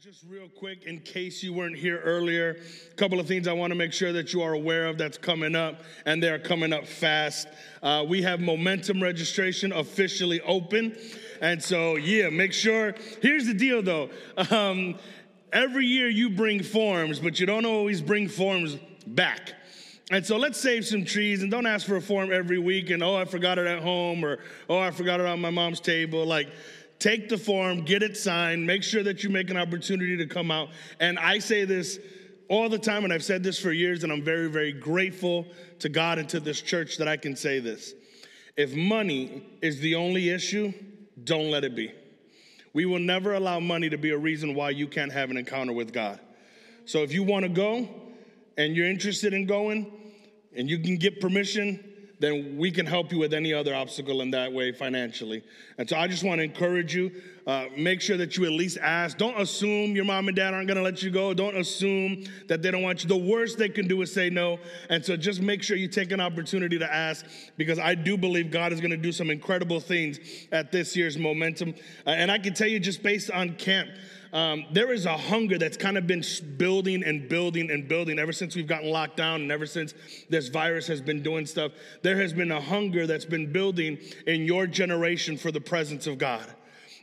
just real quick, in case you weren't here earlier, a couple of things I want to make sure that you are aware of that's coming up, and they're coming up fast. Uh, we have momentum registration officially open. And so, yeah, make sure. Here's the deal though um, every year you bring forms, but you don't always bring forms back. And so let's save some trees and don't ask for a form every week and, oh, I forgot it at home or, oh, I forgot it on my mom's table. Like, take the form, get it signed, make sure that you make an opportunity to come out. And I say this all the time, and I've said this for years, and I'm very, very grateful to God and to this church that I can say this. If money is the only issue, don't let it be. We will never allow money to be a reason why you can't have an encounter with God. So if you want to go and you're interested in going and you can get permission, then we can help you with any other obstacle in that way financially. And so I just want to encourage you uh, make sure that you at least ask. Don't assume your mom and dad aren't going to let you go. Don't assume that they don't want you. The worst they can do is say no. And so just make sure you take an opportunity to ask because I do believe God is going to do some incredible things at this year's momentum. Uh, and I can tell you just based on camp, um, there is a hunger that's kind of been building and building and building ever since we've gotten locked down and ever since this virus has been doing stuff. There has been a hunger that's been building in your generation for the presence of God.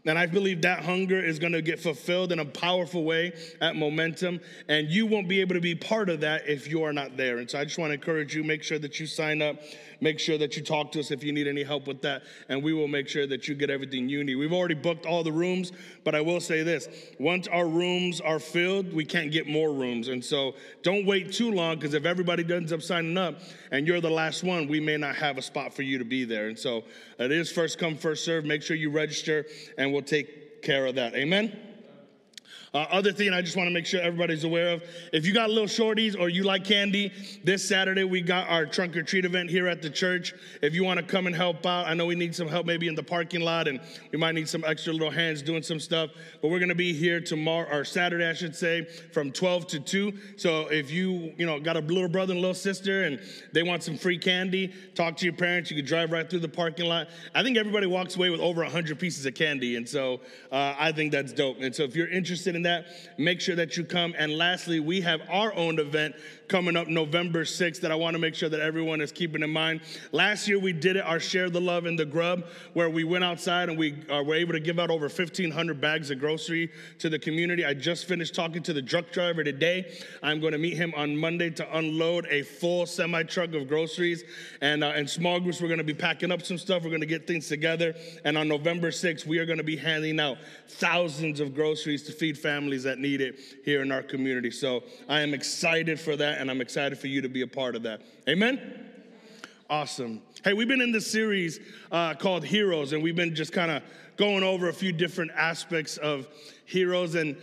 And I believe that hunger is going to get fulfilled in a powerful way at Momentum. And you won't be able to be part of that if you are not there. And so I just want to encourage you make sure that you sign up Make sure that you talk to us if you need any help with that, and we will make sure that you get everything you need. We've already booked all the rooms, but I will say this once our rooms are filled, we can't get more rooms. And so don't wait too long because if everybody ends up signing up and you're the last one, we may not have a spot for you to be there. And so it is first come, first serve. Make sure you register, and we'll take care of that. Amen. Uh, other thing I just want to make sure everybody's aware of if you got little shorties or you like candy, this Saturday we got our trunk or treat event here at the church. If you want to come and help out, I know we need some help maybe in the parking lot and we might need some extra little hands doing some stuff. But we're going to be here tomorrow or Saturday, I should say, from 12 to 2. So if you, you know, got a little brother and little sister and they want some free candy, talk to your parents. You can drive right through the parking lot. I think everybody walks away with over 100 pieces of candy. And so uh, I think that's dope. And so if you're interested in that, make sure that you come. And lastly, we have our own event coming up November 6th that I want to make sure that everyone is keeping in mind. Last year we did it, our Share the Love in the Grub, where we went outside and we uh, were able to give out over 1,500 bags of grocery to the community. I just finished talking to the truck driver today. I'm going to meet him on Monday to unload a full semi truck of groceries. And uh, in small groups, we're going to be packing up some stuff. We're going to get things together. And on November 6th, we are going to be handing out thousands of groceries to feed families that need it here in our community. So I am excited for that and I'm excited for you to be a part of that. Amen? Awesome. Hey, we've been in this series uh, called Heroes, and we've been just kind of going over a few different aspects of heroes. And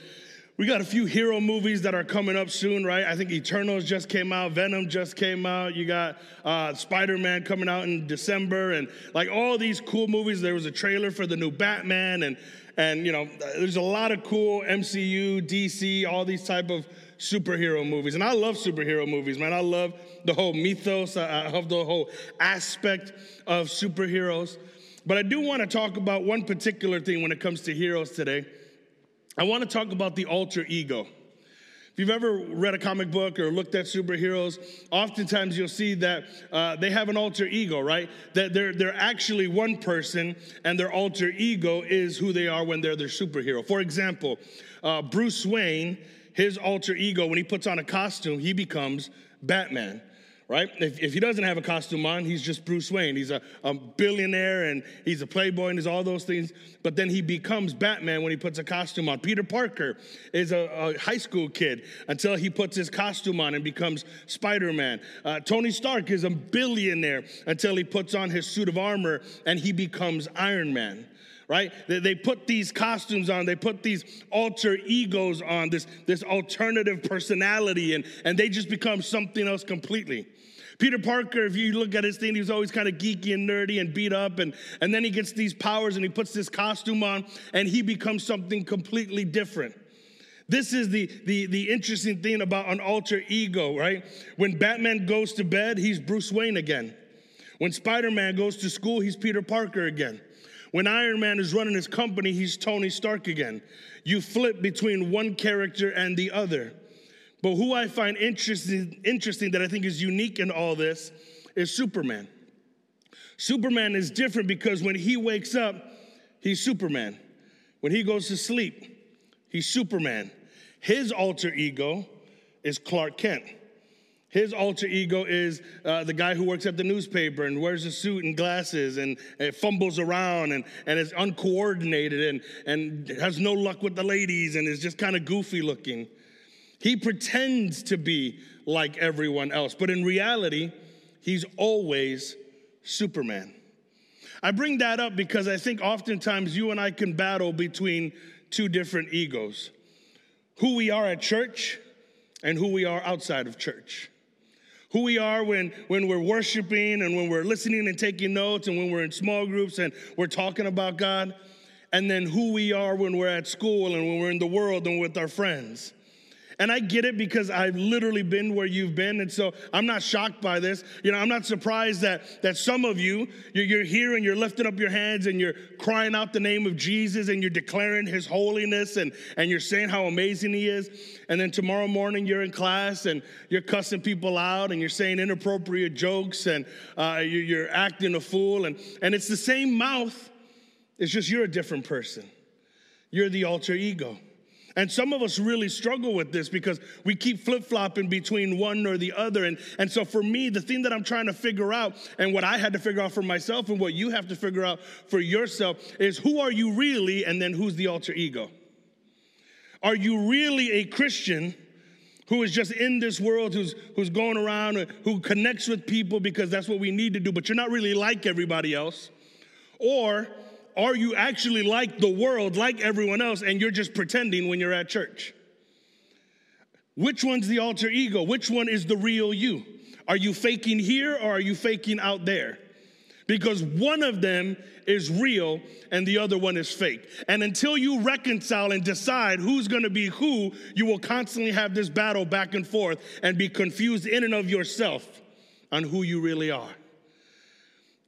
we got a few hero movies that are coming up soon, right? I think Eternals just came out, Venom just came out. You got uh, Spider Man coming out in December, and like all these cool movies. There was a trailer for the new Batman, and and you know, there's a lot of cool MCU, DC, all these type of superhero movies. And I love superhero movies, man. I love the whole mythos, I love the whole aspect of superheroes. But I do want to talk about one particular thing when it comes to heroes today. I want to talk about the alter ego. If you've ever read a comic book or looked at superheroes, oftentimes you'll see that uh, they have an alter ego, right? That they're, they're actually one person and their alter ego is who they are when they're their superhero. For example, uh, Bruce Wayne his alter ego, when he puts on a costume, he becomes Batman right? If, if, he doesn't have a costume on, he's just Bruce Wayne. He's a, a, billionaire and he's a playboy and he's all those things. But then he becomes Batman when he puts a costume on. Peter Parker is a, a high school kid until he puts his costume on and becomes Spider Man. Uh, Tony Stark is a billionaire until he puts on his suit of armor and he becomes Iron Man right? They, they put these costumes on, they put these alter egos on, this, this alternative personality, and, and they just become something else completely. Peter Parker, if you look at his thing, he's always kind of geeky and nerdy and beat up. And, and then he gets these powers and he puts this costume on and he becomes something completely different. This is the, the, the interesting thing about an alter ego, right? When Batman goes to bed, he's Bruce Wayne again. When Spider Man goes to school, he's Peter Parker again. When Iron Man is running his company, he's Tony Stark again. You flip between one character and the other. But who I find interesting, interesting that I think is unique in all this is Superman. Superman is different because when he wakes up, he's Superman. When he goes to sleep, he's Superman. His alter ego is Clark Kent. His alter ego is uh, the guy who works at the newspaper and wears a suit and glasses and, and fumbles around and, and is uncoordinated and, and has no luck with the ladies and is just kind of goofy looking. He pretends to be like everyone else, but in reality, he's always Superman. I bring that up because I think oftentimes you and I can battle between two different egos who we are at church and who we are outside of church who we are when, when we're worshiping and when we're listening and taking notes and when we're in small groups and we're talking about God, and then who we are when we're at school and when we're in the world and with our friends. And I get it because I've literally been where you've been. And so I'm not shocked by this. You know, I'm not surprised that, that some of you, you're here and you're lifting up your hands and you're crying out the name of Jesus and you're declaring his holiness and, and you're saying how amazing he is. And then tomorrow morning you're in class and you're cussing people out and you're saying inappropriate jokes and uh, you're acting a fool. And, and it's the same mouth, it's just you're a different person. You're the alter ego. And some of us really struggle with this because we keep flip flopping between one or the other. And, and so for me, the thing that I'm trying to figure out, and what I had to figure out for myself, and what you have to figure out for yourself, is who are you really, and then who's the alter ego? Are you really a Christian? Who is just in this world, who's, who's going around, who connects with people because that's what we need to do, but you're not really like everybody else? Or are you actually like the world, like everyone else, and you're just pretending when you're at church? Which one's the alter ego? Which one is the real you? Are you faking here or are you faking out there? Because one of them is real and the other one is fake. And until you reconcile and decide who's gonna be who, you will constantly have this battle back and forth and be confused in and of yourself on who you really are.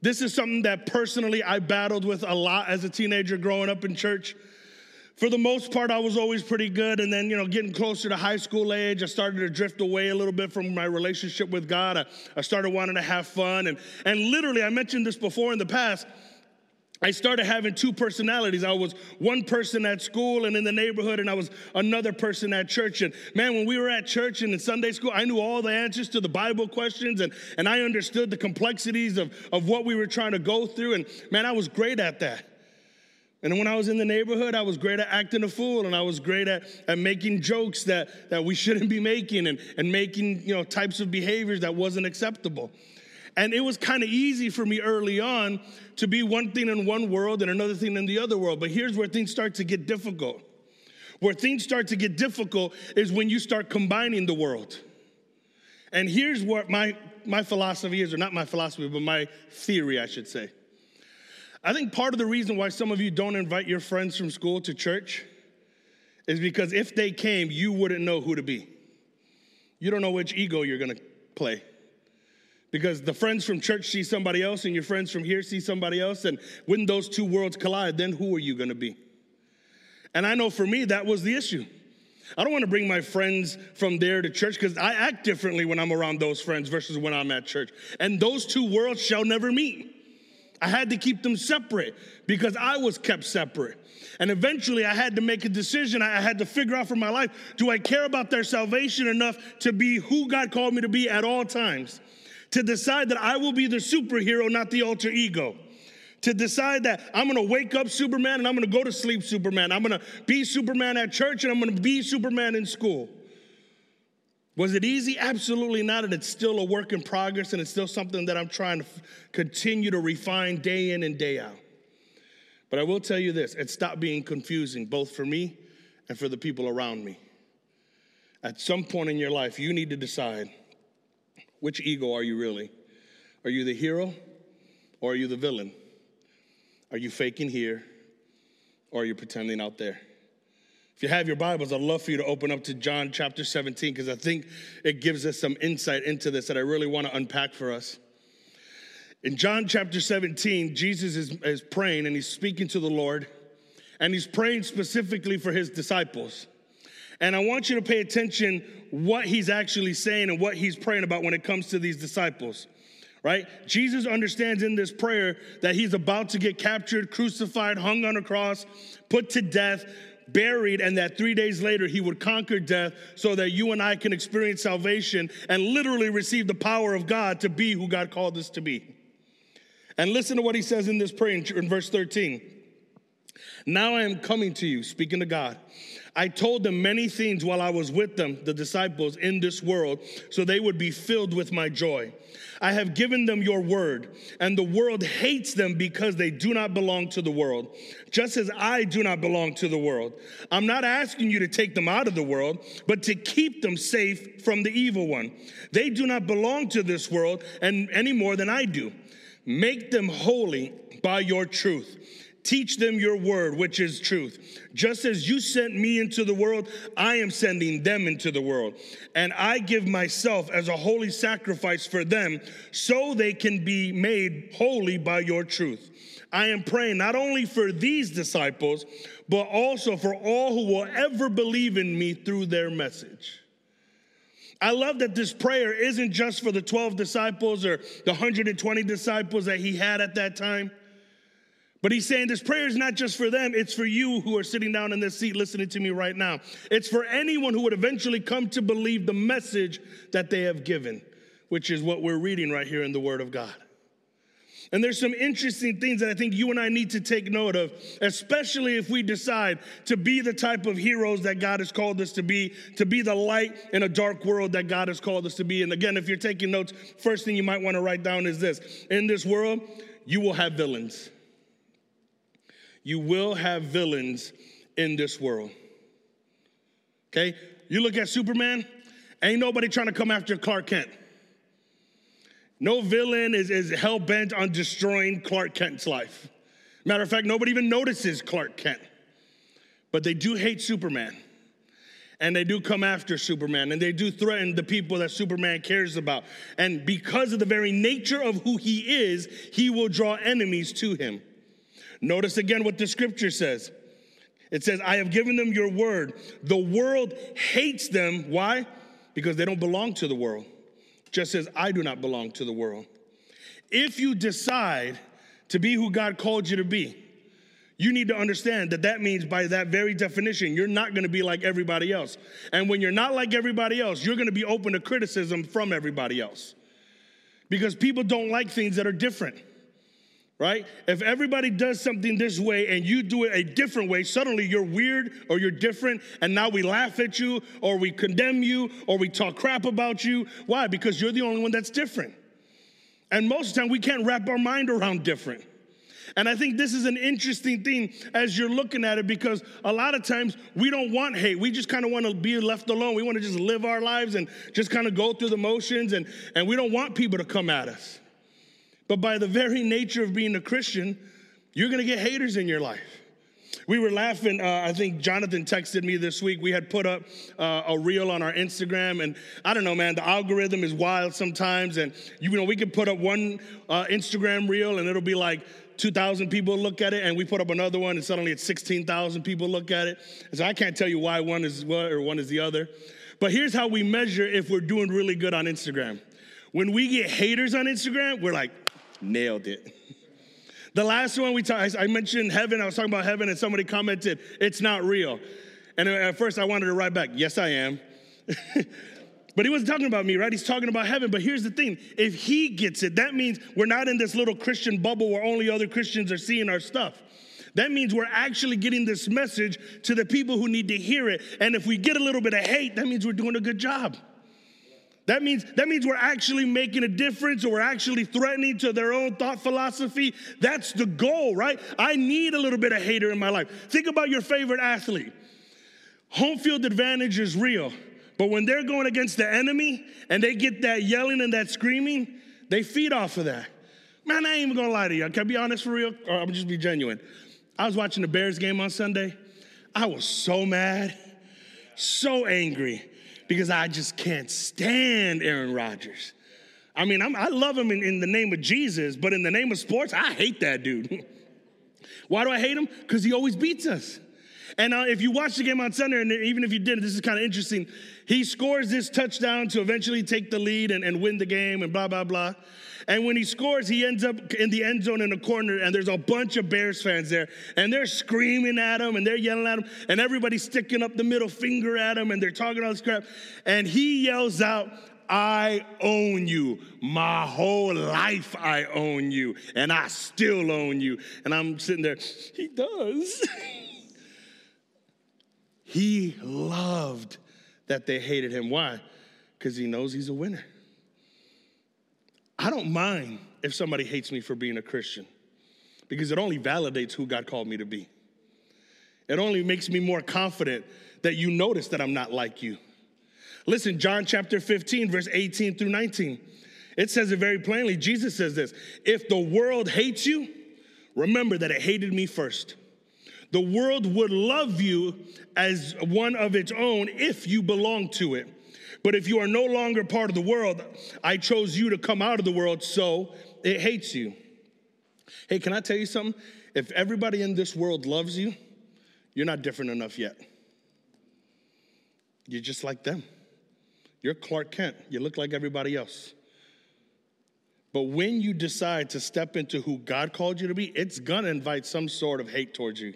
This is something that personally I battled with a lot as a teenager growing up in church. For the most part, I was always pretty good. And then, you know, getting closer to high school age, I started to drift away a little bit from my relationship with God. I, I started wanting to have fun. And, and literally, I mentioned this before in the past. I started having two personalities. I was one person at school and in the neighborhood, and I was another person at church. And man, when we were at church and in Sunday school, I knew all the answers to the Bible questions and, and I understood the complexities of, of what we were trying to go through. And man, I was great at that. And when I was in the neighborhood, I was great at acting a fool and I was great at, at making jokes that, that we shouldn't be making and, and making you know types of behaviors that wasn't acceptable. And it was kind of easy for me early on to be one thing in one world and another thing in the other world. But here's where things start to get difficult. Where things start to get difficult is when you start combining the world. And here's what my, my philosophy is, or not my philosophy, but my theory, I should say. I think part of the reason why some of you don't invite your friends from school to church is because if they came, you wouldn't know who to be. You don't know which ego you're gonna play. Because the friends from church see somebody else, and your friends from here see somebody else. And when those two worlds collide, then who are you gonna be? And I know for me, that was the issue. I don't wanna bring my friends from there to church because I act differently when I'm around those friends versus when I'm at church. And those two worlds shall never meet. I had to keep them separate because I was kept separate. And eventually I had to make a decision. I had to figure out for my life do I care about their salvation enough to be who God called me to be at all times? To decide that I will be the superhero, not the alter ego. To decide that I'm gonna wake up Superman and I'm gonna go to sleep Superman. I'm gonna be Superman at church and I'm gonna be Superman in school. Was it easy? Absolutely not. And it's still a work in progress and it's still something that I'm trying to f- continue to refine day in and day out. But I will tell you this it stopped being confusing, both for me and for the people around me. At some point in your life, you need to decide which ego are you really? Are you the hero or are you the villain? Are you faking here or are you pretending out there? If you have your Bibles, I'd love for you to open up to John chapter 17 because I think it gives us some insight into this that I really want to unpack for us. In John chapter 17, Jesus is, is praying and he's speaking to the Lord, and he's praying specifically for his disciples. And I want you to pay attention what he's actually saying and what he's praying about when it comes to these disciples. Right? Jesus understands in this prayer that he's about to get captured, crucified, hung on a cross, put to death, buried, and that three days later he would conquer death so that you and I can experience salvation and literally receive the power of God to be who God called us to be. And listen to what he says in this prayer in verse 13. Now I am coming to you, speaking to God. I told them many things while I was with them, the disciples, in this world, so they would be filled with my joy. I have given them your word, and the world hates them because they do not belong to the world, just as I do not belong to the world. I'm not asking you to take them out of the world, but to keep them safe from the evil one. They do not belong to this world and any more than I do. Make them holy by your truth. Teach them your word, which is truth. Just as you sent me into the world, I am sending them into the world. And I give myself as a holy sacrifice for them so they can be made holy by your truth. I am praying not only for these disciples, but also for all who will ever believe in me through their message. I love that this prayer isn't just for the 12 disciples or the 120 disciples that he had at that time. But he's saying this prayer is not just for them, it's for you who are sitting down in this seat listening to me right now. It's for anyone who would eventually come to believe the message that they have given, which is what we're reading right here in the Word of God. And there's some interesting things that I think you and I need to take note of, especially if we decide to be the type of heroes that God has called us to be, to be the light in a dark world that God has called us to be. And again, if you're taking notes, first thing you might want to write down is this In this world, you will have villains. You will have villains in this world. Okay? You look at Superman, ain't nobody trying to come after Clark Kent. No villain is, is hell bent on destroying Clark Kent's life. Matter of fact, nobody even notices Clark Kent. But they do hate Superman. And they do come after Superman. And they do threaten the people that Superman cares about. And because of the very nature of who he is, he will draw enemies to him. Notice again what the scripture says. It says, I have given them your word. The world hates them. Why? Because they don't belong to the world, just as I do not belong to the world. If you decide to be who God called you to be, you need to understand that that means, by that very definition, you're not gonna be like everybody else. And when you're not like everybody else, you're gonna be open to criticism from everybody else. Because people don't like things that are different right? If everybody does something this way and you do it a different way, suddenly you're weird or you're different, and now we laugh at you or we condemn you or we talk crap about you. Why? Because you're the only one that's different. And most of the time, we can't wrap our mind around different. And I think this is an interesting thing as you're looking at it because a lot of times we don't want hate. We just kind of want to be left alone. We want to just live our lives and just kind of go through the motions, and, and we don't want people to come at us. But by the very nature of being a Christian, you're gonna get haters in your life. We were laughing. Uh, I think Jonathan texted me this week. We had put up uh, a reel on our Instagram, and I don't know, man. The algorithm is wild sometimes, and you know we could put up one uh, Instagram reel, and it'll be like 2,000 people look at it, and we put up another one, and suddenly it's 16,000 people look at it. And so I can't tell you why one is what or one is the other. But here's how we measure if we're doing really good on Instagram. When we get haters on Instagram, we're like, Nailed it. The last one we talked, I mentioned heaven. I was talking about heaven, and somebody commented, "It's not real." And at first, I wanted to write back, "Yes, I am." but he wasn't talking about me, right? He's talking about heaven. But here's the thing: if he gets it, that means we're not in this little Christian bubble where only other Christians are seeing our stuff. That means we're actually getting this message to the people who need to hear it. And if we get a little bit of hate, that means we're doing a good job. That means, that means we're actually making a difference or we're actually threatening to their own thought philosophy. That's the goal, right? I need a little bit of hater in my life. Think about your favorite athlete. Home field advantage is real, but when they're going against the enemy and they get that yelling and that screaming, they feed off of that. Man, I ain't even gonna lie to you. Can I be honest for real? Or I'm just be genuine. I was watching the Bears game on Sunday. I was so mad, so angry because I just can't stand Aaron Rodgers. I mean, I'm, i love him in, in the name of Jesus, but in the name of sports, I hate that dude. Why do I hate him? Because he always beats us. And uh, if you watch the game on Sunday, and even if you didn't, this is kind of interesting. He scores this touchdown to eventually take the lead and, and win the game and blah, blah, blah. And when he scores, he ends up in the end zone in the corner, and there's a bunch of Bears fans there, and they're screaming at him and they're yelling at him, and everybody's sticking up the middle finger at him, and they're talking all this crap. And he yells out, I own you. My whole life, I own you, and I still own you. And I'm sitting there, he does. he loved that they hated him. Why? Because he knows he's a winner. I don't mind if somebody hates me for being a Christian because it only validates who God called me to be. It only makes me more confident that you notice that I'm not like you. Listen, John chapter 15, verse 18 through 19. It says it very plainly. Jesus says this If the world hates you, remember that it hated me first. The world would love you as one of its own if you belong to it. But if you are no longer part of the world, I chose you to come out of the world, so it hates you. Hey, can I tell you something? If everybody in this world loves you, you're not different enough yet. You're just like them. You're Clark Kent. You look like everybody else. But when you decide to step into who God called you to be, it's gonna invite some sort of hate towards you.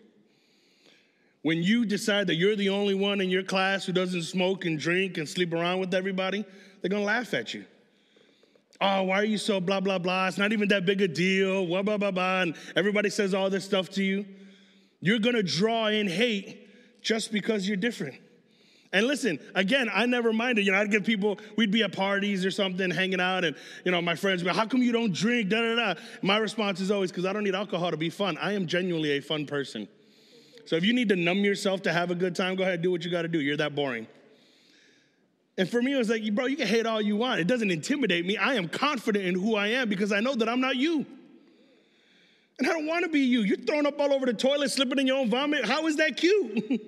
When you decide that you're the only one in your class who doesn't smoke and drink and sleep around with everybody, they're gonna laugh at you. Oh, why are you so blah, blah, blah? It's not even that big a deal, blah, blah, blah, blah. And everybody says all this stuff to you. You're gonna draw in hate just because you're different. And listen, again, I never minded. You know, I'd give people, we'd be at parties or something, hanging out, and you know, my friends would be, how come you don't drink? Da da da. My response is always, because I don't need alcohol to be fun. I am genuinely a fun person. So if you need to numb yourself to have a good time, go ahead, and do what you gotta do. You're that boring. And for me, it was like, bro, you can hate all you want. It doesn't intimidate me. I am confident in who I am because I know that I'm not you. And I don't wanna be you. You're throwing up all over the toilet, slipping in your own vomit. How is that cute?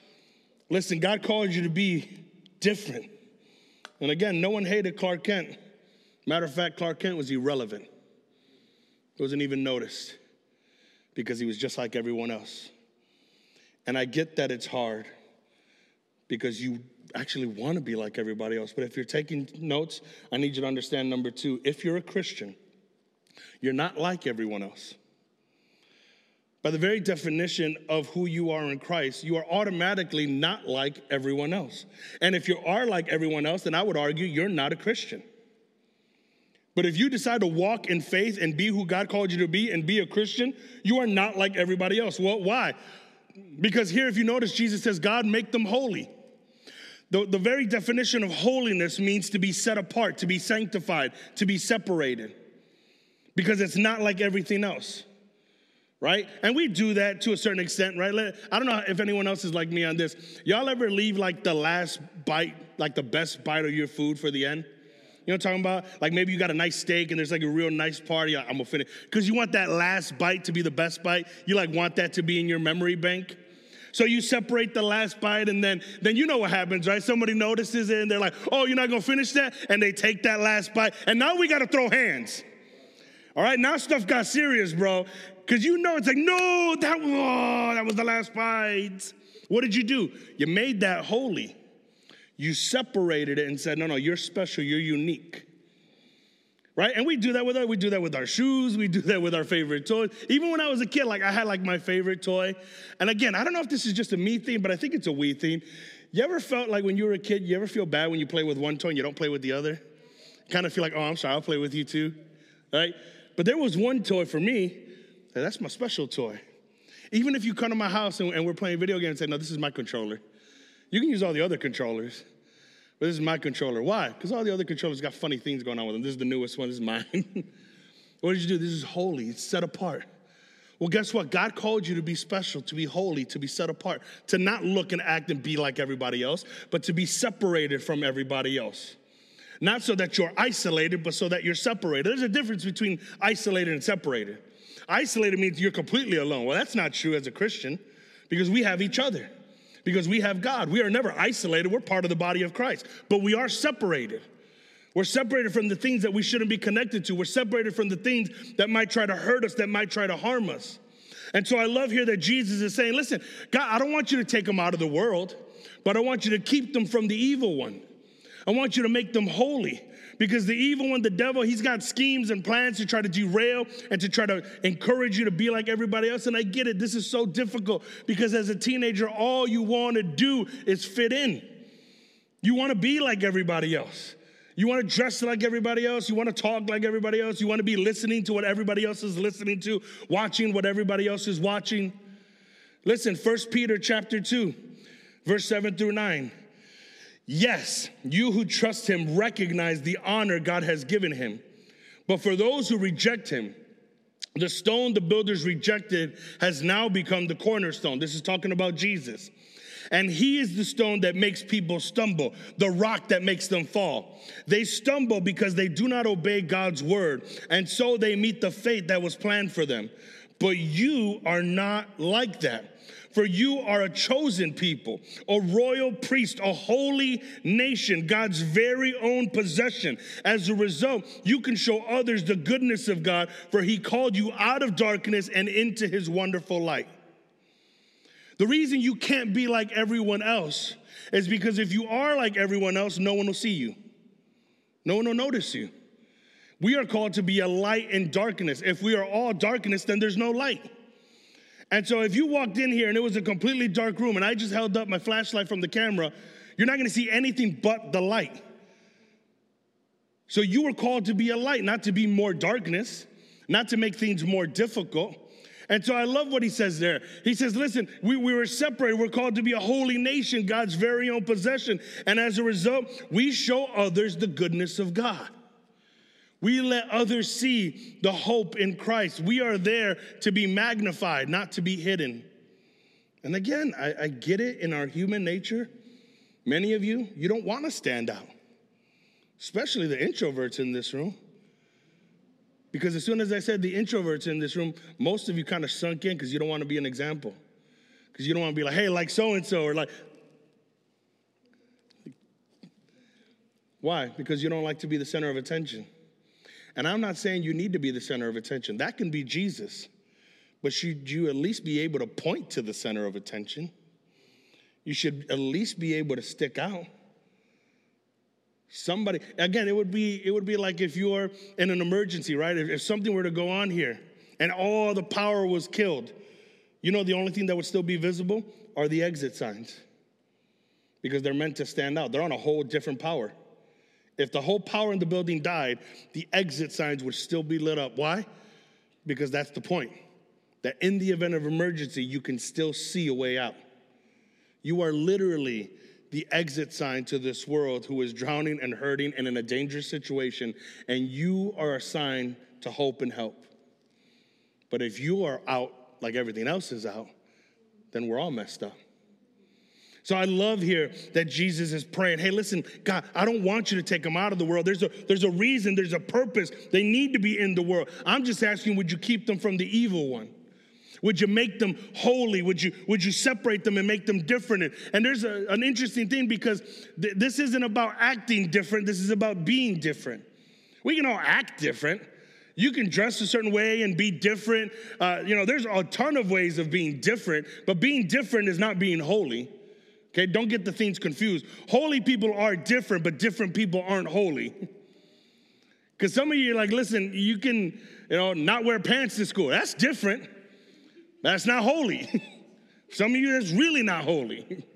Listen, God called you to be different. And again, no one hated Clark Kent. Matter of fact, Clark Kent was irrelevant. It wasn't even noticed because he was just like everyone else. And I get that it's hard because you actually want to be like everybody else. But if you're taking notes, I need you to understand number two if you're a Christian, you're not like everyone else. By the very definition of who you are in Christ, you are automatically not like everyone else. And if you are like everyone else, then I would argue you're not a Christian. But if you decide to walk in faith and be who God called you to be and be a Christian, you are not like everybody else. Well, why? Because here, if you notice, Jesus says, God, make them holy. The, the very definition of holiness means to be set apart, to be sanctified, to be separated, because it's not like everything else right? And we do that to a certain extent, right? I don't know if anyone else is like me on this. Y'all ever leave like the last bite, like the best bite of your food for the end? You know what I'm talking about? Like maybe you got a nice steak and there's like a real nice party. I'm gonna finish. Because you want that last bite to be the best bite. You like want that to be in your memory bank. So you separate the last bite and then then you know what happens, right? Somebody notices it and they're like, oh, you're not gonna finish that? And they take that last bite. And now we gotta throw hands. All right, now stuff got serious, bro. Because you know it's like, no, that, oh, that was the last bite. What did you do? You made that holy. You separated it and said, no, no, you're special, you're unique. Right? And we do that with our, we do that with our shoes, we do that with our favorite toys. Even when I was a kid, like I had like my favorite toy. And again, I don't know if this is just a me thing, but I think it's a we thing. You ever felt like when you were a kid, you ever feel bad when you play with one toy and you don't play with the other? Kind of feel like, oh, I'm sorry, I'll play with you too. Right? But there was one toy for me that's my special toy. Even if you come to my house and, and we're playing video games and say, no, this is my controller. You can use all the other controllers, but this is my controller. Why? Because all the other controllers got funny things going on with them. This is the newest one, this is mine. what did you do? This is holy, it's set apart. Well, guess what? God called you to be special, to be holy, to be set apart, to not look and act and be like everybody else, but to be separated from everybody else. Not so that you're isolated, but so that you're separated. There's a difference between isolated and separated. Isolated means you're completely alone. Well, that's not true as a Christian because we have each other, because we have God. We are never isolated. We're part of the body of Christ, but we are separated. We're separated from the things that we shouldn't be connected to. We're separated from the things that might try to hurt us, that might try to harm us. And so I love here that Jesus is saying, listen, God, I don't want you to take them out of the world, but I want you to keep them from the evil one. I want you to make them holy because the evil one, the devil, he's got schemes and plans to try to derail and to try to encourage you to be like everybody else. And I get it, this is so difficult because as a teenager, all you want to do is fit in. You want to be like everybody else. You want to dress like everybody else. You want to talk like everybody else. You want to be listening to what everybody else is listening to, watching what everybody else is watching. Listen, First Peter chapter 2, verse 7 through 9. Yes, you who trust him recognize the honor God has given him. But for those who reject him, the stone the builders rejected has now become the cornerstone. This is talking about Jesus. And he is the stone that makes people stumble, the rock that makes them fall. They stumble because they do not obey God's word, and so they meet the fate that was planned for them. But you are not like that. For you are a chosen people, a royal priest, a holy nation, God's very own possession. As a result, you can show others the goodness of God, for he called you out of darkness and into his wonderful light. The reason you can't be like everyone else is because if you are like everyone else, no one will see you. No one will notice you. We are called to be a light in darkness. If we are all darkness, then there's no light. And so if you walked in here and it was a completely dark room and I just held up my flashlight from the camera, you're not gonna see anything but the light. So you were called to be a light, not to be more darkness, not to make things more difficult. And so I love what he says there. He says, Listen, we, we were separated. We're called to be a holy nation, God's very own possession. And as a result, we show others the goodness of God. We let others see the hope in Christ. We are there to be magnified, not to be hidden. And again, I, I get it in our human nature. Many of you, you don't want to stand out, especially the introverts in this room. Because as soon as I said the introverts in this room, most of you kind of sunk in because you don't want to be an example. Because you don't want to be like, hey, like so and so, or like. Why? Because you don't like to be the center of attention. And I'm not saying you need to be the center of attention, that can be Jesus. But should you at least be able to point to the center of attention? You should at least be able to stick out. Somebody, again, it would be it would be like if you're in an emergency, right? If, if something were to go on here and all the power was killed, you know the only thing that would still be visible are the exit signs. Because they're meant to stand out. They're on a whole different power. If the whole power in the building died, the exit signs would still be lit up. Why? Because that's the point. That in the event of emergency, you can still see a way out. You are literally the exit sign to this world who is drowning and hurting and in a dangerous situation, and you are a sign to hope and help. But if you are out like everything else is out, then we're all messed up. So I love here that Jesus is praying, hey, listen, God, I don't want you to take them out of the world. There's a, there's a reason, there's a purpose. They need to be in the world. I'm just asking, would you keep them from the evil one? Would you make them holy? Would you, would you separate them and make them different? And, and there's a, an interesting thing because th- this isn't about acting different, this is about being different. We can all act different. You can dress a certain way and be different. Uh, you know, there's a ton of ways of being different, but being different is not being holy. Okay, don't get the things confused. Holy people are different, but different people aren't holy. Because some of you are like, listen, you can, you know, not wear pants to school. That's different. That's not holy. Some of you, that's really not holy.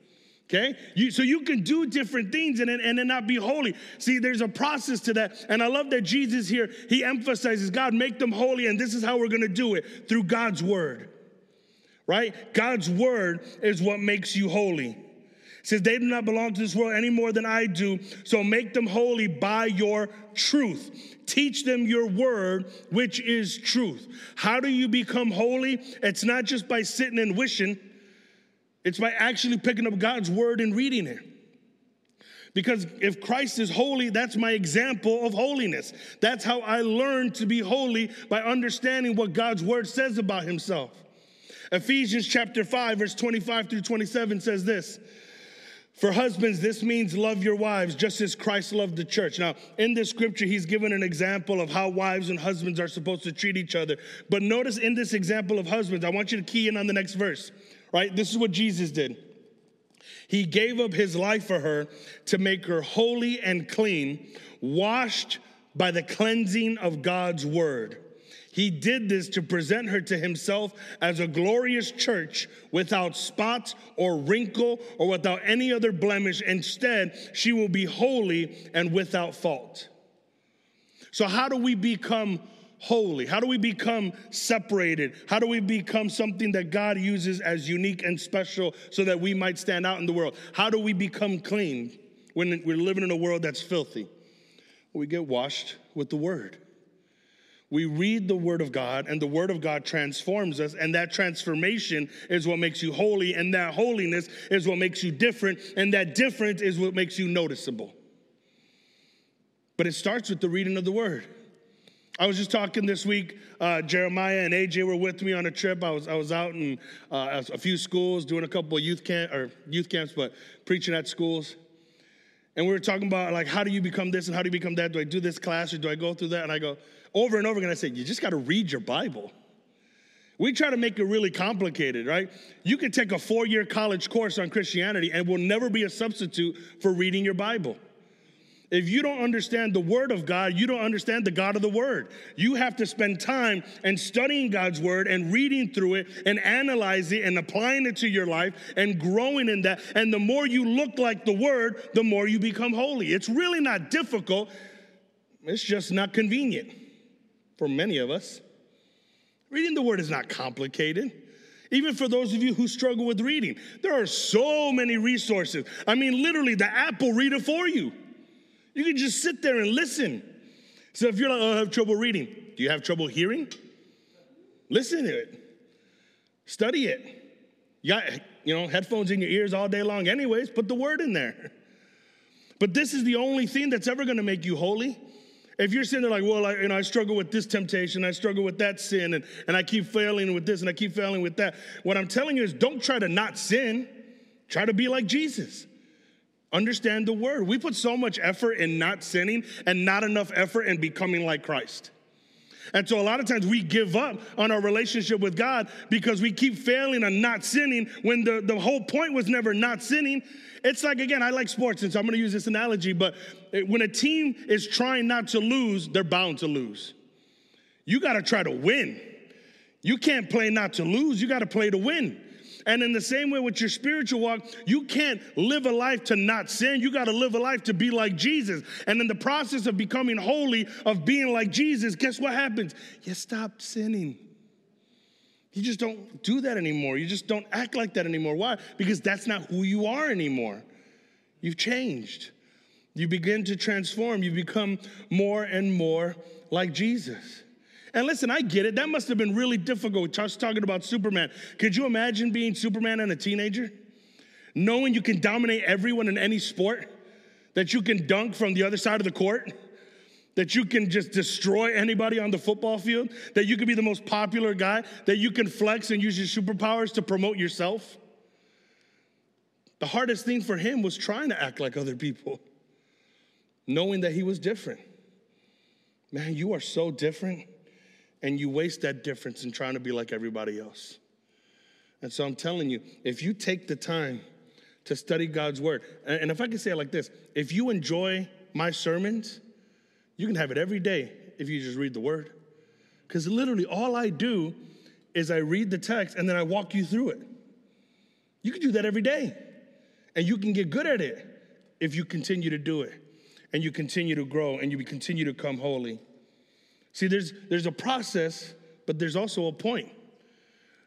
Okay? You, so you can do different things and, and not be holy. See, there's a process to that. And I love that Jesus here, he emphasizes God, make them holy, and this is how we're gonna do it through God's word. Right? God's word is what makes you holy says, They do not belong to this world any more than I do. So make them holy by your truth. Teach them your word, which is truth. How do you become holy? It's not just by sitting and wishing, it's by actually picking up God's word and reading it. Because if Christ is holy, that's my example of holiness. That's how I learned to be holy by understanding what God's word says about himself. Ephesians chapter 5, verse 25 through 27 says this For husbands, this means love your wives just as Christ loved the church. Now, in this scripture, he's given an example of how wives and husbands are supposed to treat each other. But notice in this example of husbands, I want you to key in on the next verse, right? This is what Jesus did. He gave up his life for her to make her holy and clean, washed by the cleansing of God's word. He did this to present her to himself as a glorious church without spot or wrinkle or without any other blemish. Instead, she will be holy and without fault. So, how do we become holy? How do we become separated? How do we become something that God uses as unique and special so that we might stand out in the world? How do we become clean when we're living in a world that's filthy? We get washed with the word we read the Word of God, and the Word of God transforms us, and that transformation is what makes you holy, and that holiness is what makes you different, and that difference is what makes you noticeable. But it starts with the reading of the Word. I was just talking this week. Uh, Jeremiah and AJ were with me on a trip. I was I was out in uh, a few schools doing a couple of youth camp or youth camps, but preaching at schools. And we were talking about like how do you become this and how do you become that? Do I do this class or do I go through that? And I go, over and over again, I say, you just got to read your Bible. We try to make it really complicated, right? You can take a four year college course on Christianity and will never be a substitute for reading your Bible. If you don't understand the Word of God, you don't understand the God of the Word. You have to spend time and studying God's Word and reading through it and analyzing it and applying it to your life and growing in that. And the more you look like the Word, the more you become holy. It's really not difficult, it's just not convenient for many of us. Reading the word is not complicated. Even for those of you who struggle with reading, there are so many resources. I mean, literally, the app will read it for you. You can just sit there and listen. So if you're like, oh, I have trouble reading, do you have trouble hearing? Listen to it, study it. You got, you know, headphones in your ears all day long, anyways, put the word in there. But this is the only thing that's ever gonna make you holy. If you're sitting there like, well, I, you know, I struggle with this temptation, I struggle with that sin, and, and I keep failing with this and I keep failing with that. What I'm telling you is don't try to not sin, try to be like Jesus. Understand the word. We put so much effort in not sinning and not enough effort in becoming like Christ. And so a lot of times we give up on our relationship with God because we keep failing on not sinning when the, the whole point was never not sinning. It's like, again, I like sports, and so I'm gonna use this analogy, but when a team is trying not to lose, they're bound to lose. You gotta try to win. You can't play not to lose, you gotta play to win. And in the same way with your spiritual walk, you can't live a life to not sin. You got to live a life to be like Jesus. And in the process of becoming holy, of being like Jesus, guess what happens? You stop sinning. You just don't do that anymore. You just don't act like that anymore. Why? Because that's not who you are anymore. You've changed. You begin to transform. You become more and more like Jesus. And listen, I get it. That must have been really difficult. Just talking about Superman. Could you imagine being Superman and a teenager? Knowing you can dominate everyone in any sport, that you can dunk from the other side of the court, that you can just destroy anybody on the football field, that you can be the most popular guy, that you can flex and use your superpowers to promote yourself. The hardest thing for him was trying to act like other people, knowing that he was different. Man, you are so different, and you waste that difference in trying to be like everybody else. And so I'm telling you, if you take the time to study God's word, and if I can say it like this if you enjoy my sermons, you can have it every day if you just read the word. Because literally, all I do is I read the text and then I walk you through it. You can do that every day. And you can get good at it if you continue to do it and you continue to grow and you continue to come holy. See, there's, there's a process, but there's also a point.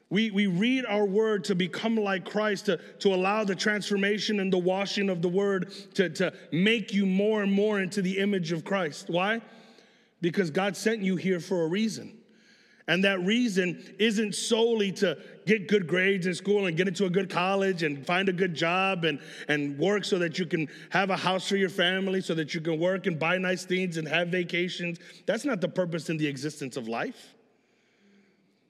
We, we read our word to become like Christ, to, to allow the transformation and the washing of the word to, to make you more and more into the image of Christ. Why? Because God sent you here for a reason. And that reason isn't solely to get good grades in school and get into a good college and find a good job and, and work so that you can have a house for your family, so that you can work and buy nice things and have vacations. That's not the purpose in the existence of life.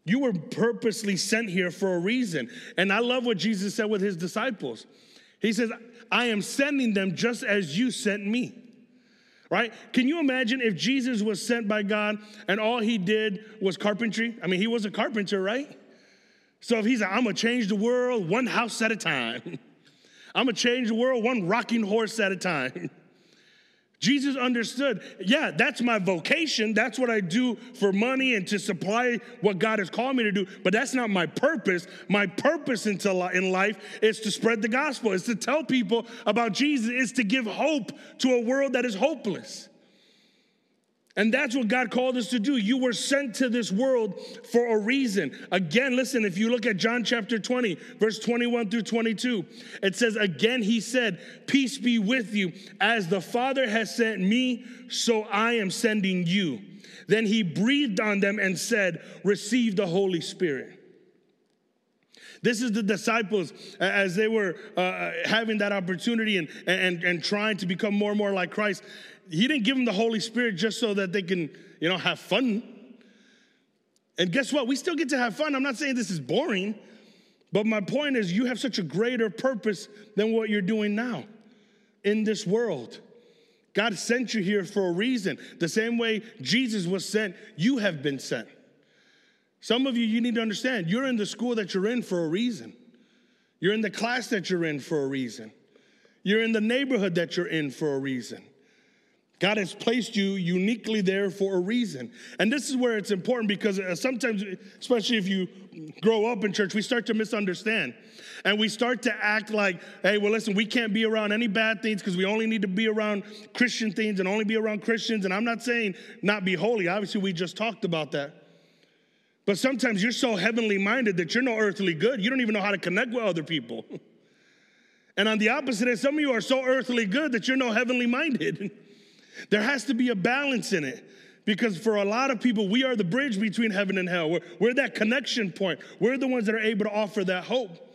You were purposely sent here for a reason. And I love what Jesus said with his disciples. He says, I am sending them just as you sent me. Right? Can you imagine if Jesus was sent by God and all he did was carpentry? I mean, he was a carpenter, right? So if he's like, I'm gonna change the world one house at a time, I'm gonna change the world one rocking horse at a time. Jesus understood, yeah, that's my vocation. That's what I do for money and to supply what God has called me to do. But that's not my purpose. My purpose in life is to spread the gospel, is to tell people about Jesus, is to give hope to a world that is hopeless. And that's what God called us to do. You were sent to this world for a reason. Again, listen, if you look at John chapter 20, verse 21 through 22, it says, Again, he said, Peace be with you. As the Father has sent me, so I am sending you. Then he breathed on them and said, Receive the Holy Spirit. This is the disciples as they were uh, having that opportunity and, and, and trying to become more and more like Christ. He didn't give them the Holy Spirit just so that they can, you know, have fun. And guess what? We still get to have fun. I'm not saying this is boring, but my point is you have such a greater purpose than what you're doing now in this world. God sent you here for a reason. The same way Jesus was sent, you have been sent. Some of you, you need to understand, you're in the school that you're in for a reason. You're in the class that you're in for a reason. You're in the neighborhood that you're in for a reason. God has placed you uniquely there for a reason. And this is where it's important because uh, sometimes, especially if you grow up in church, we start to misunderstand. And we start to act like, hey, well, listen, we can't be around any bad things because we only need to be around Christian things and only be around Christians. And I'm not saying not be holy. Obviously, we just talked about that. But sometimes you're so heavenly minded that you're no earthly good. You don't even know how to connect with other people. and on the opposite end, some of you are so earthly good that you're no heavenly minded. There has to be a balance in it. Because for a lot of people, we are the bridge between heaven and hell. We're, we're that connection point. We're the ones that are able to offer that hope.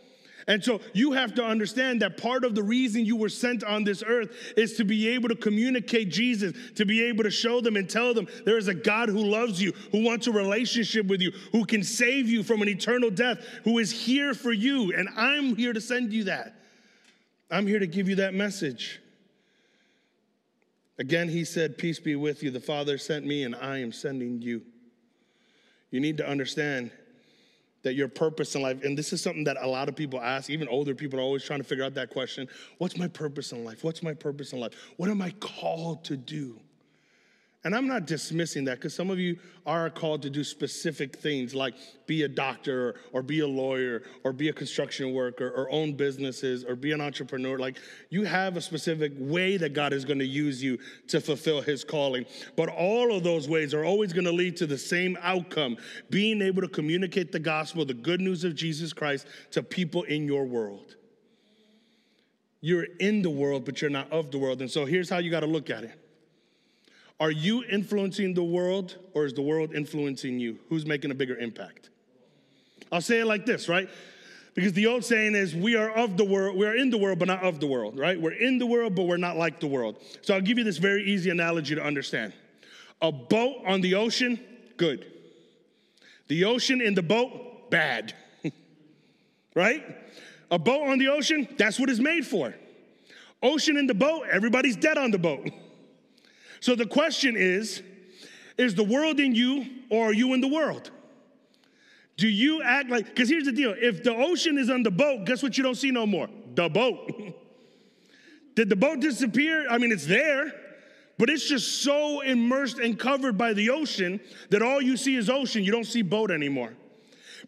And so you have to understand that part of the reason you were sent on this earth is to be able to communicate Jesus, to be able to show them and tell them there is a God who loves you, who wants a relationship with you, who can save you from an eternal death, who is here for you. And I'm here to send you that. I'm here to give you that message. Again, he said, Peace be with you. The Father sent me, and I am sending you. You need to understand that your purpose in life, and this is something that a lot of people ask, even older people are always trying to figure out that question What's my purpose in life? What's my purpose in life? What am I called to do? And I'm not dismissing that because some of you are called to do specific things like be a doctor or, or, be a lawyer or be a construction worker or own businesses or be an entrepreneur. Like you have a specific way that God is going to use you to fulfill his calling. But all of those ways are always going to lead to the same outcome being able to communicate the gospel, the good news of Jesus Christ to people in your world. You're in the world, but you're not of the world. And so here's how you got to look at it are you influencing the world or is the world influencing you? Who's making a bigger impact? I'll say it like this, right? Because the old saying is, we are of the world, we are in the world, but not of the world, right? We're in the world, but we're not like the world. So I'll give you this very easy analogy to understand. A boat on the ocean, good. The ocean in the boat, bad. right? A boat on the ocean, that's what it's made for. Ocean in the boat, everybody's dead on the boat. So the question is is the world in you or are you in the world? Do you act like, because here's the deal if the ocean is on the boat, guess what you don't see no more? The boat. Did the boat disappear? I mean, it's there, but it's just so immersed and covered by the ocean that all you see is ocean. You don't see boat anymore.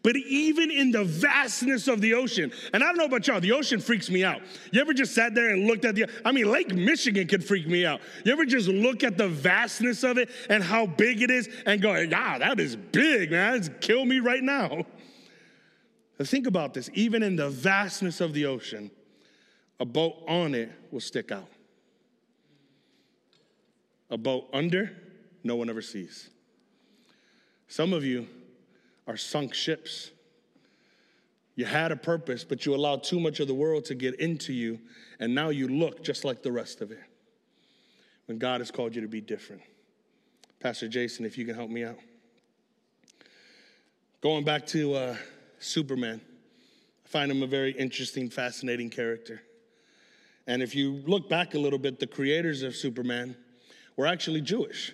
But even in the vastness of the ocean, and I don't know about y'all, the ocean freaks me out. You ever just sat there and looked at the, I mean, Lake Michigan could freak me out. You ever just look at the vastness of it and how big it is and go, yeah, that is big, man. It's kill me right now. But think about this. Even in the vastness of the ocean, a boat on it will stick out. A boat under, no one ever sees. Some of you, are sunk ships. You had a purpose, but you allowed too much of the world to get into you, and now you look just like the rest of it. When God has called you to be different. Pastor Jason, if you can help me out. Going back to uh, Superman, I find him a very interesting, fascinating character. And if you look back a little bit, the creators of Superman were actually Jewish.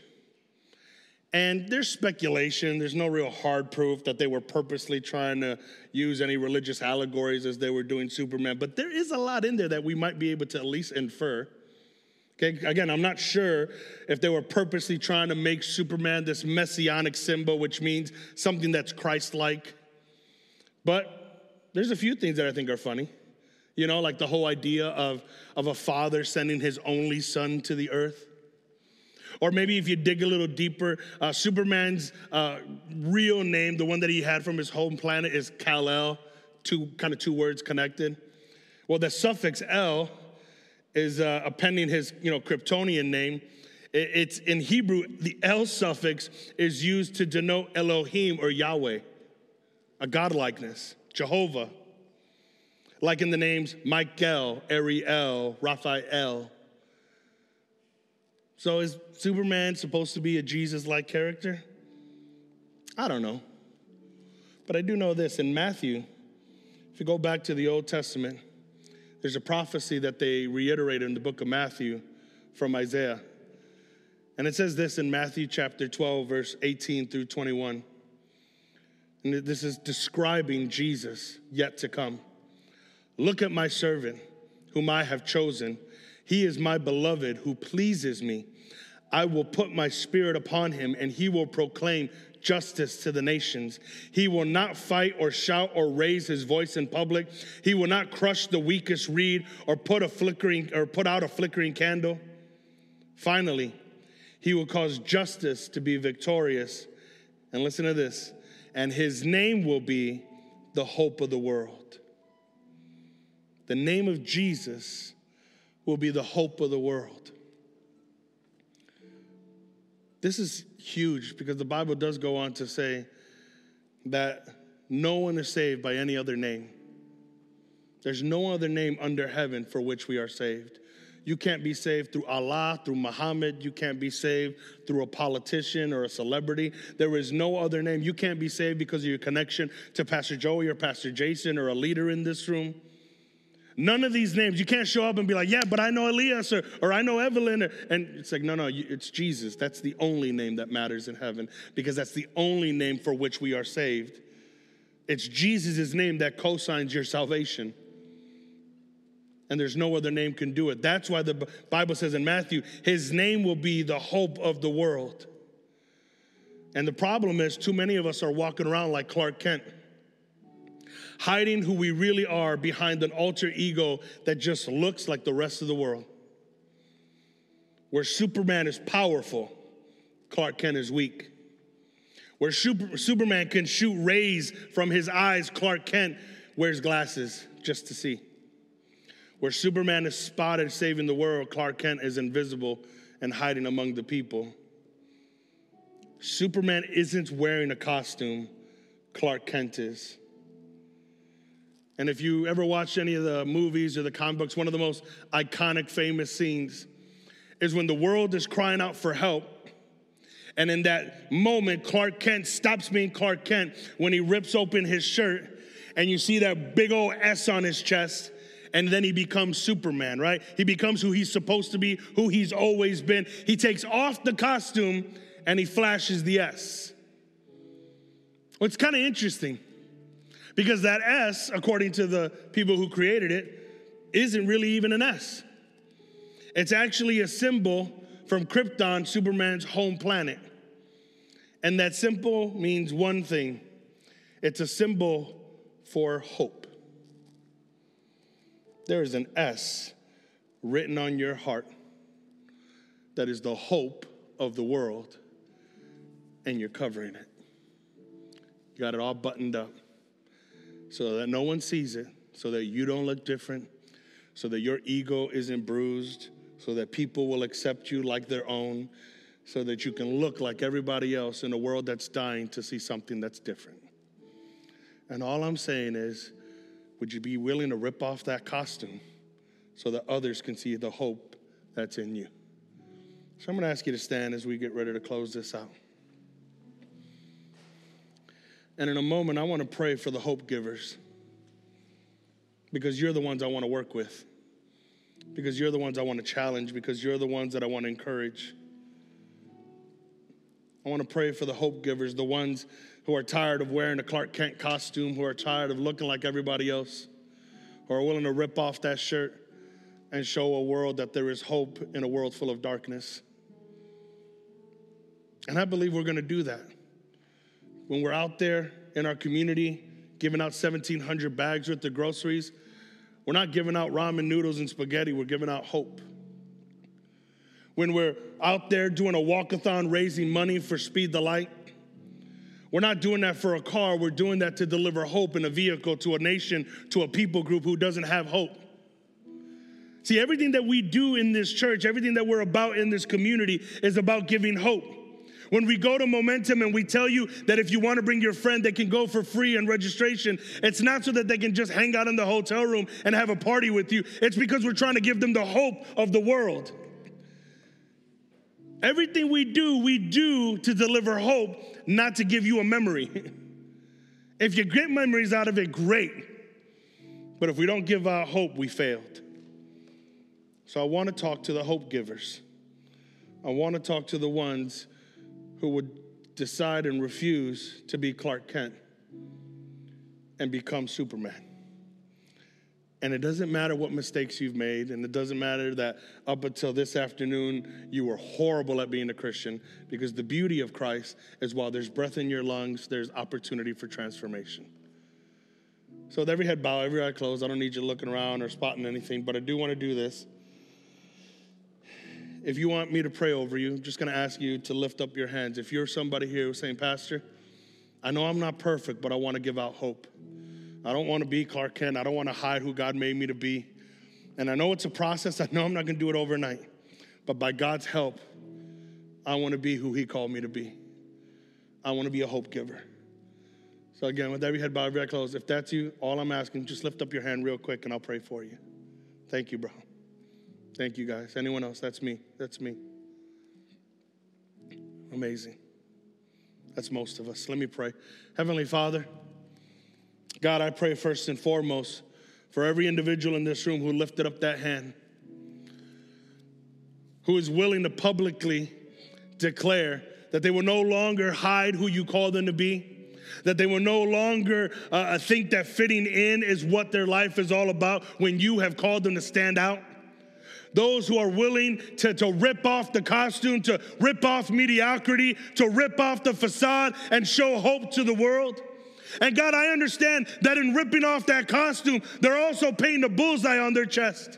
And there's speculation, there's no real hard proof that they were purposely trying to use any religious allegories as they were doing Superman, but there is a lot in there that we might be able to at least infer. Okay, again, I'm not sure if they were purposely trying to make Superman this messianic symbol, which means something that's Christ like. But there's a few things that I think are funny. You know, like the whole idea of, of a father sending his only son to the earth. Or maybe if you dig a little deeper, uh, Superman's uh, real name, the one that he had from his home planet, is Kal El, two kind of two words connected. Well, the suffix El is uh, appending his you know Kryptonian name. It's in Hebrew, the El suffix is used to denote Elohim or Yahweh, a godlikeness, Jehovah. Like in the names Michael, Ariel, Raphael. So is Superman supposed to be a Jesus like character? I don't know. But I do know this in Matthew, if you go back to the Old Testament, there's a prophecy that they reiterate in the book of Matthew from Isaiah. And it says this in Matthew chapter 12, verse 18 through 21. And this is describing Jesus yet to come. Look at my servant, whom I have chosen he is my beloved who pleases me. I will put my spirit upon him, and he will proclaim justice to the nations. He will not fight or shout or raise his voice in public. He will not crush the weakest reed or put a flickering or put out a flickering candle. Finally, he will cause justice to be victorious. And listen to this, and his name will be the hope of the world. The name of Jesus will be the hope of the world. This is huge because the Bible does go on to say that no one is saved by any other name. There's no other name under heaven for which we are saved. You can't be saved through Allah, through Muhammad. You can't be saved through a politician or a celebrity. There is no other name. You can't be saved because of your connection to Pastor Joey or Pastor Jason or a leader in this room. None of these names. You can't show up and be like, yeah, but I know Elias or, or I know Evelyn. And it's like, no, no, it's Jesus. That's the only name that matters in heaven because that's the only name for which we are saved. It's Jesus' name that co-signs your salvation. And there's no other name can do it. That's why the Bible says in Matthew, his name will be the hope of the world. And the problem is, too many of us are walking around like Clark Kent hiding who we really are behind an alter ego that just looks like the rest of the world. Where Superman is powerful, Clark Kent is weak. Where Super, Superman can shoot rays from his eyes, Clark Kent wears glasses just to see. Where Superman is spotted saving the world, Clark Kent is invisible and hiding among the people. Superman isn't wearing a costume, Clark Kent is. And if you ever watch any of the movies or the comic books, one of the most iconic, famous scenes is when the world is crying out for help. And in that moment, Clark Kent stops being Clark Kent when he rips open his shirt and you see that big old S on his chest. And then he becomes Superman, right? He becomes who he's supposed to be, who he's always been. He takes off the costume and he flashes the S. It's kind of interesting because that S, according to the people who created it, isn't really even an S. It's actually a symbol from Krypton, Superman's home planet. And that symbol means one thing it's a symbol for hope. There is an S written on your heart that is the hope of the world, and you're covering it. You got it all buttoned up so that no one sees it, so that you don't look different, so that your ego isn't bruised, so that people will accept you like their own, so that you can look like everybody else in a world that's dying to see something that's different. And all I'm saying is, would you be willing to rip off that costume so that others can see the hope that's in you? So I'm going to ask you to stand as we get ready to close this out. And in a moment, I want to pray for the hope givers because you're the ones I want to work with. because you're the ones I want to challenge, because you're the ones that I want to encourage. I want to pray for the hope givers, the ones who are tired of wearing a Clark Kent costume, who are tired of looking like everybody else, who are willing to rip off that shirt and show a world that there is hope in a world full of darkness. And I believe we're going to do that. When we're out there in our community giving out 1,700 bags worth of groceries, we're not giving out ramen noodles and spaghetti, we're giving out hope. When we're out there doing a walkathon raising money for Speed the Light, we're not doing that for a car, we're doing that to deliver hope in a vehicle to a nation, to a people group who doesn't have hope. See, everything that we do in this church, everything that we're about in this community is about giving hope. When we go to Momentum and we tell you that if you want to bring your friend, they can go for free on registration, it's not so that they can just hang out in the hotel room and have a party with you. It's because we're trying to give them the hope of the world. Everything we do, we do to deliver hope, not to give you a memory. if you get memories out of it, great. But if we don't give out hope, we failed. So I want to talk to the hope givers. I want to talk to the ones who would decide and refuse to be Clark Kent and become Superman. And it doesn't matter what mistakes you've made, and it doesn't matter that up until this afternoon you were horrible at being a Christian, because the beauty of Christ is while there's breath in your lungs, there's opportunity for transformation. So, with every head bow, every eye closed, I don't need you looking around or spotting anything, but I do want to do this. If you want me to pray over you, I'm just going to ask you to lift up your hands. If you're somebody here who's saying, Pastor, I know I'm not perfect, but I want to give out hope. I don't want to be Clark Kent. I don't want to hide who God made me to be. And I know it's a process. I know I'm not going to do it overnight. But by God's help, I want to be who He called me to be. I want to be a hope giver. So, again, with every head bowed, every eye closed, if that's you, all I'm asking, just lift up your hand real quick and I'll pray for you. Thank you, bro. Thank you, guys. Anyone else? That's me. That's me. Amazing. That's most of us. Let me pray. Heavenly Father, God, I pray first and foremost for every individual in this room who lifted up that hand, who is willing to publicly declare that they will no longer hide who you call them to be, that they will no longer uh, think that fitting in is what their life is all about when you have called them to stand out. Those who are willing to, to rip off the costume, to rip off mediocrity, to rip off the facade and show hope to the world. And God, I understand that in ripping off that costume, they're also painting a bullseye on their chest.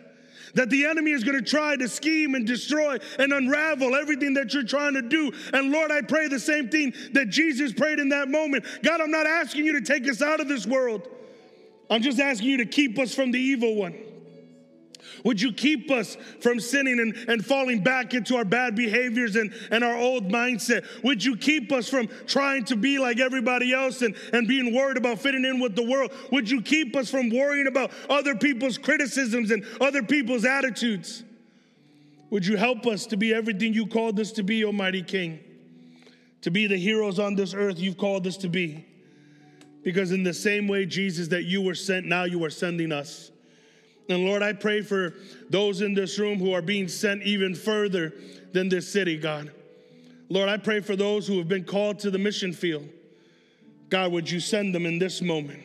That the enemy is going to try to scheme and destroy and unravel everything that you're trying to do. And Lord, I pray the same thing that Jesus prayed in that moment. God, I'm not asking you to take us out of this world, I'm just asking you to keep us from the evil one. Would you keep us from sinning and, and falling back into our bad behaviors and, and our old mindset? Would you keep us from trying to be like everybody else and, and being worried about fitting in with the world? Would you keep us from worrying about other people's criticisms and other people's attitudes? Would you help us to be everything you called us to be, Almighty King? To be the heroes on this earth you've called us to be. Because in the same way, Jesus, that you were sent, now you are sending us. And Lord, I pray for those in this room who are being sent even further than this city, God. Lord, I pray for those who have been called to the mission field. God, would you send them in this moment?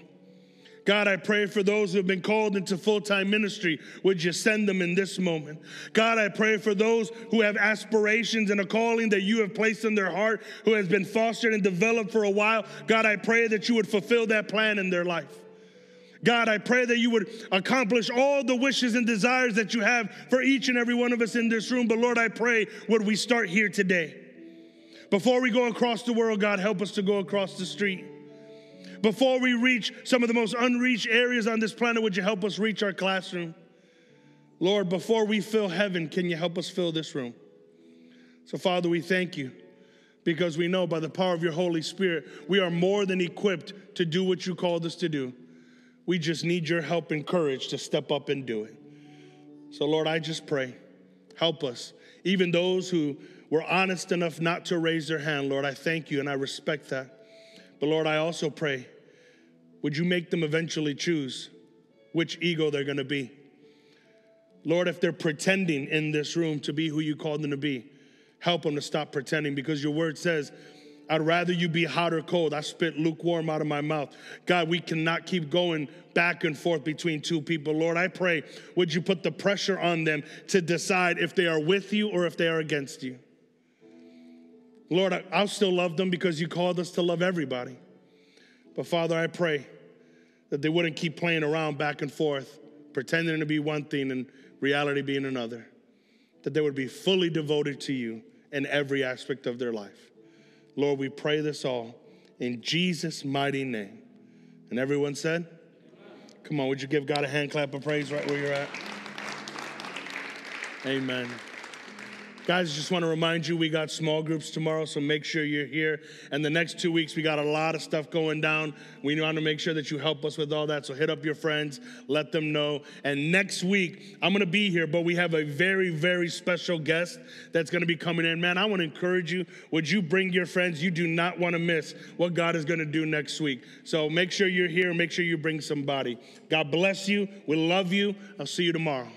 God, I pray for those who have been called into full time ministry. Would you send them in this moment? God, I pray for those who have aspirations and a calling that you have placed in their heart, who has been fostered and developed for a while. God, I pray that you would fulfill that plan in their life. God, I pray that you would accomplish all the wishes and desires that you have for each and every one of us in this room. But Lord, I pray, would we start here today? Before we go across the world, God, help us to go across the street. Before we reach some of the most unreached areas on this planet, would you help us reach our classroom? Lord, before we fill heaven, can you help us fill this room? So, Father, we thank you because we know by the power of your Holy Spirit, we are more than equipped to do what you called us to do. We just need your help and courage to step up and do it. So, Lord, I just pray, help us. Even those who were honest enough not to raise their hand, Lord, I thank you and I respect that. But, Lord, I also pray, would you make them eventually choose which ego they're gonna be? Lord, if they're pretending in this room to be who you called them to be, help them to stop pretending because your word says, I'd rather you be hot or cold. I spit lukewarm out of my mouth. God, we cannot keep going back and forth between two people. Lord, I pray, would you put the pressure on them to decide if they are with you or if they are against you? Lord, I'll still love them because you called us to love everybody. But Father, I pray that they wouldn't keep playing around back and forth, pretending to be one thing and reality being another. That they would be fully devoted to you in every aspect of their life. Lord, we pray this all in Jesus' mighty name. And everyone said, Come on, would you give God a hand clap of praise right where you're at? Amen. Guys, just want to remind you we got small groups tomorrow, so make sure you're here. And the next two weeks, we got a lot of stuff going down. We want to make sure that you help us with all that. So hit up your friends, let them know. And next week, I'm going to be here, but we have a very, very special guest that's going to be coming in. Man, I want to encourage you. Would you bring your friends? You do not want to miss what God is going to do next week. So make sure you're here. Make sure you bring somebody. God bless you. We love you. I'll see you tomorrow.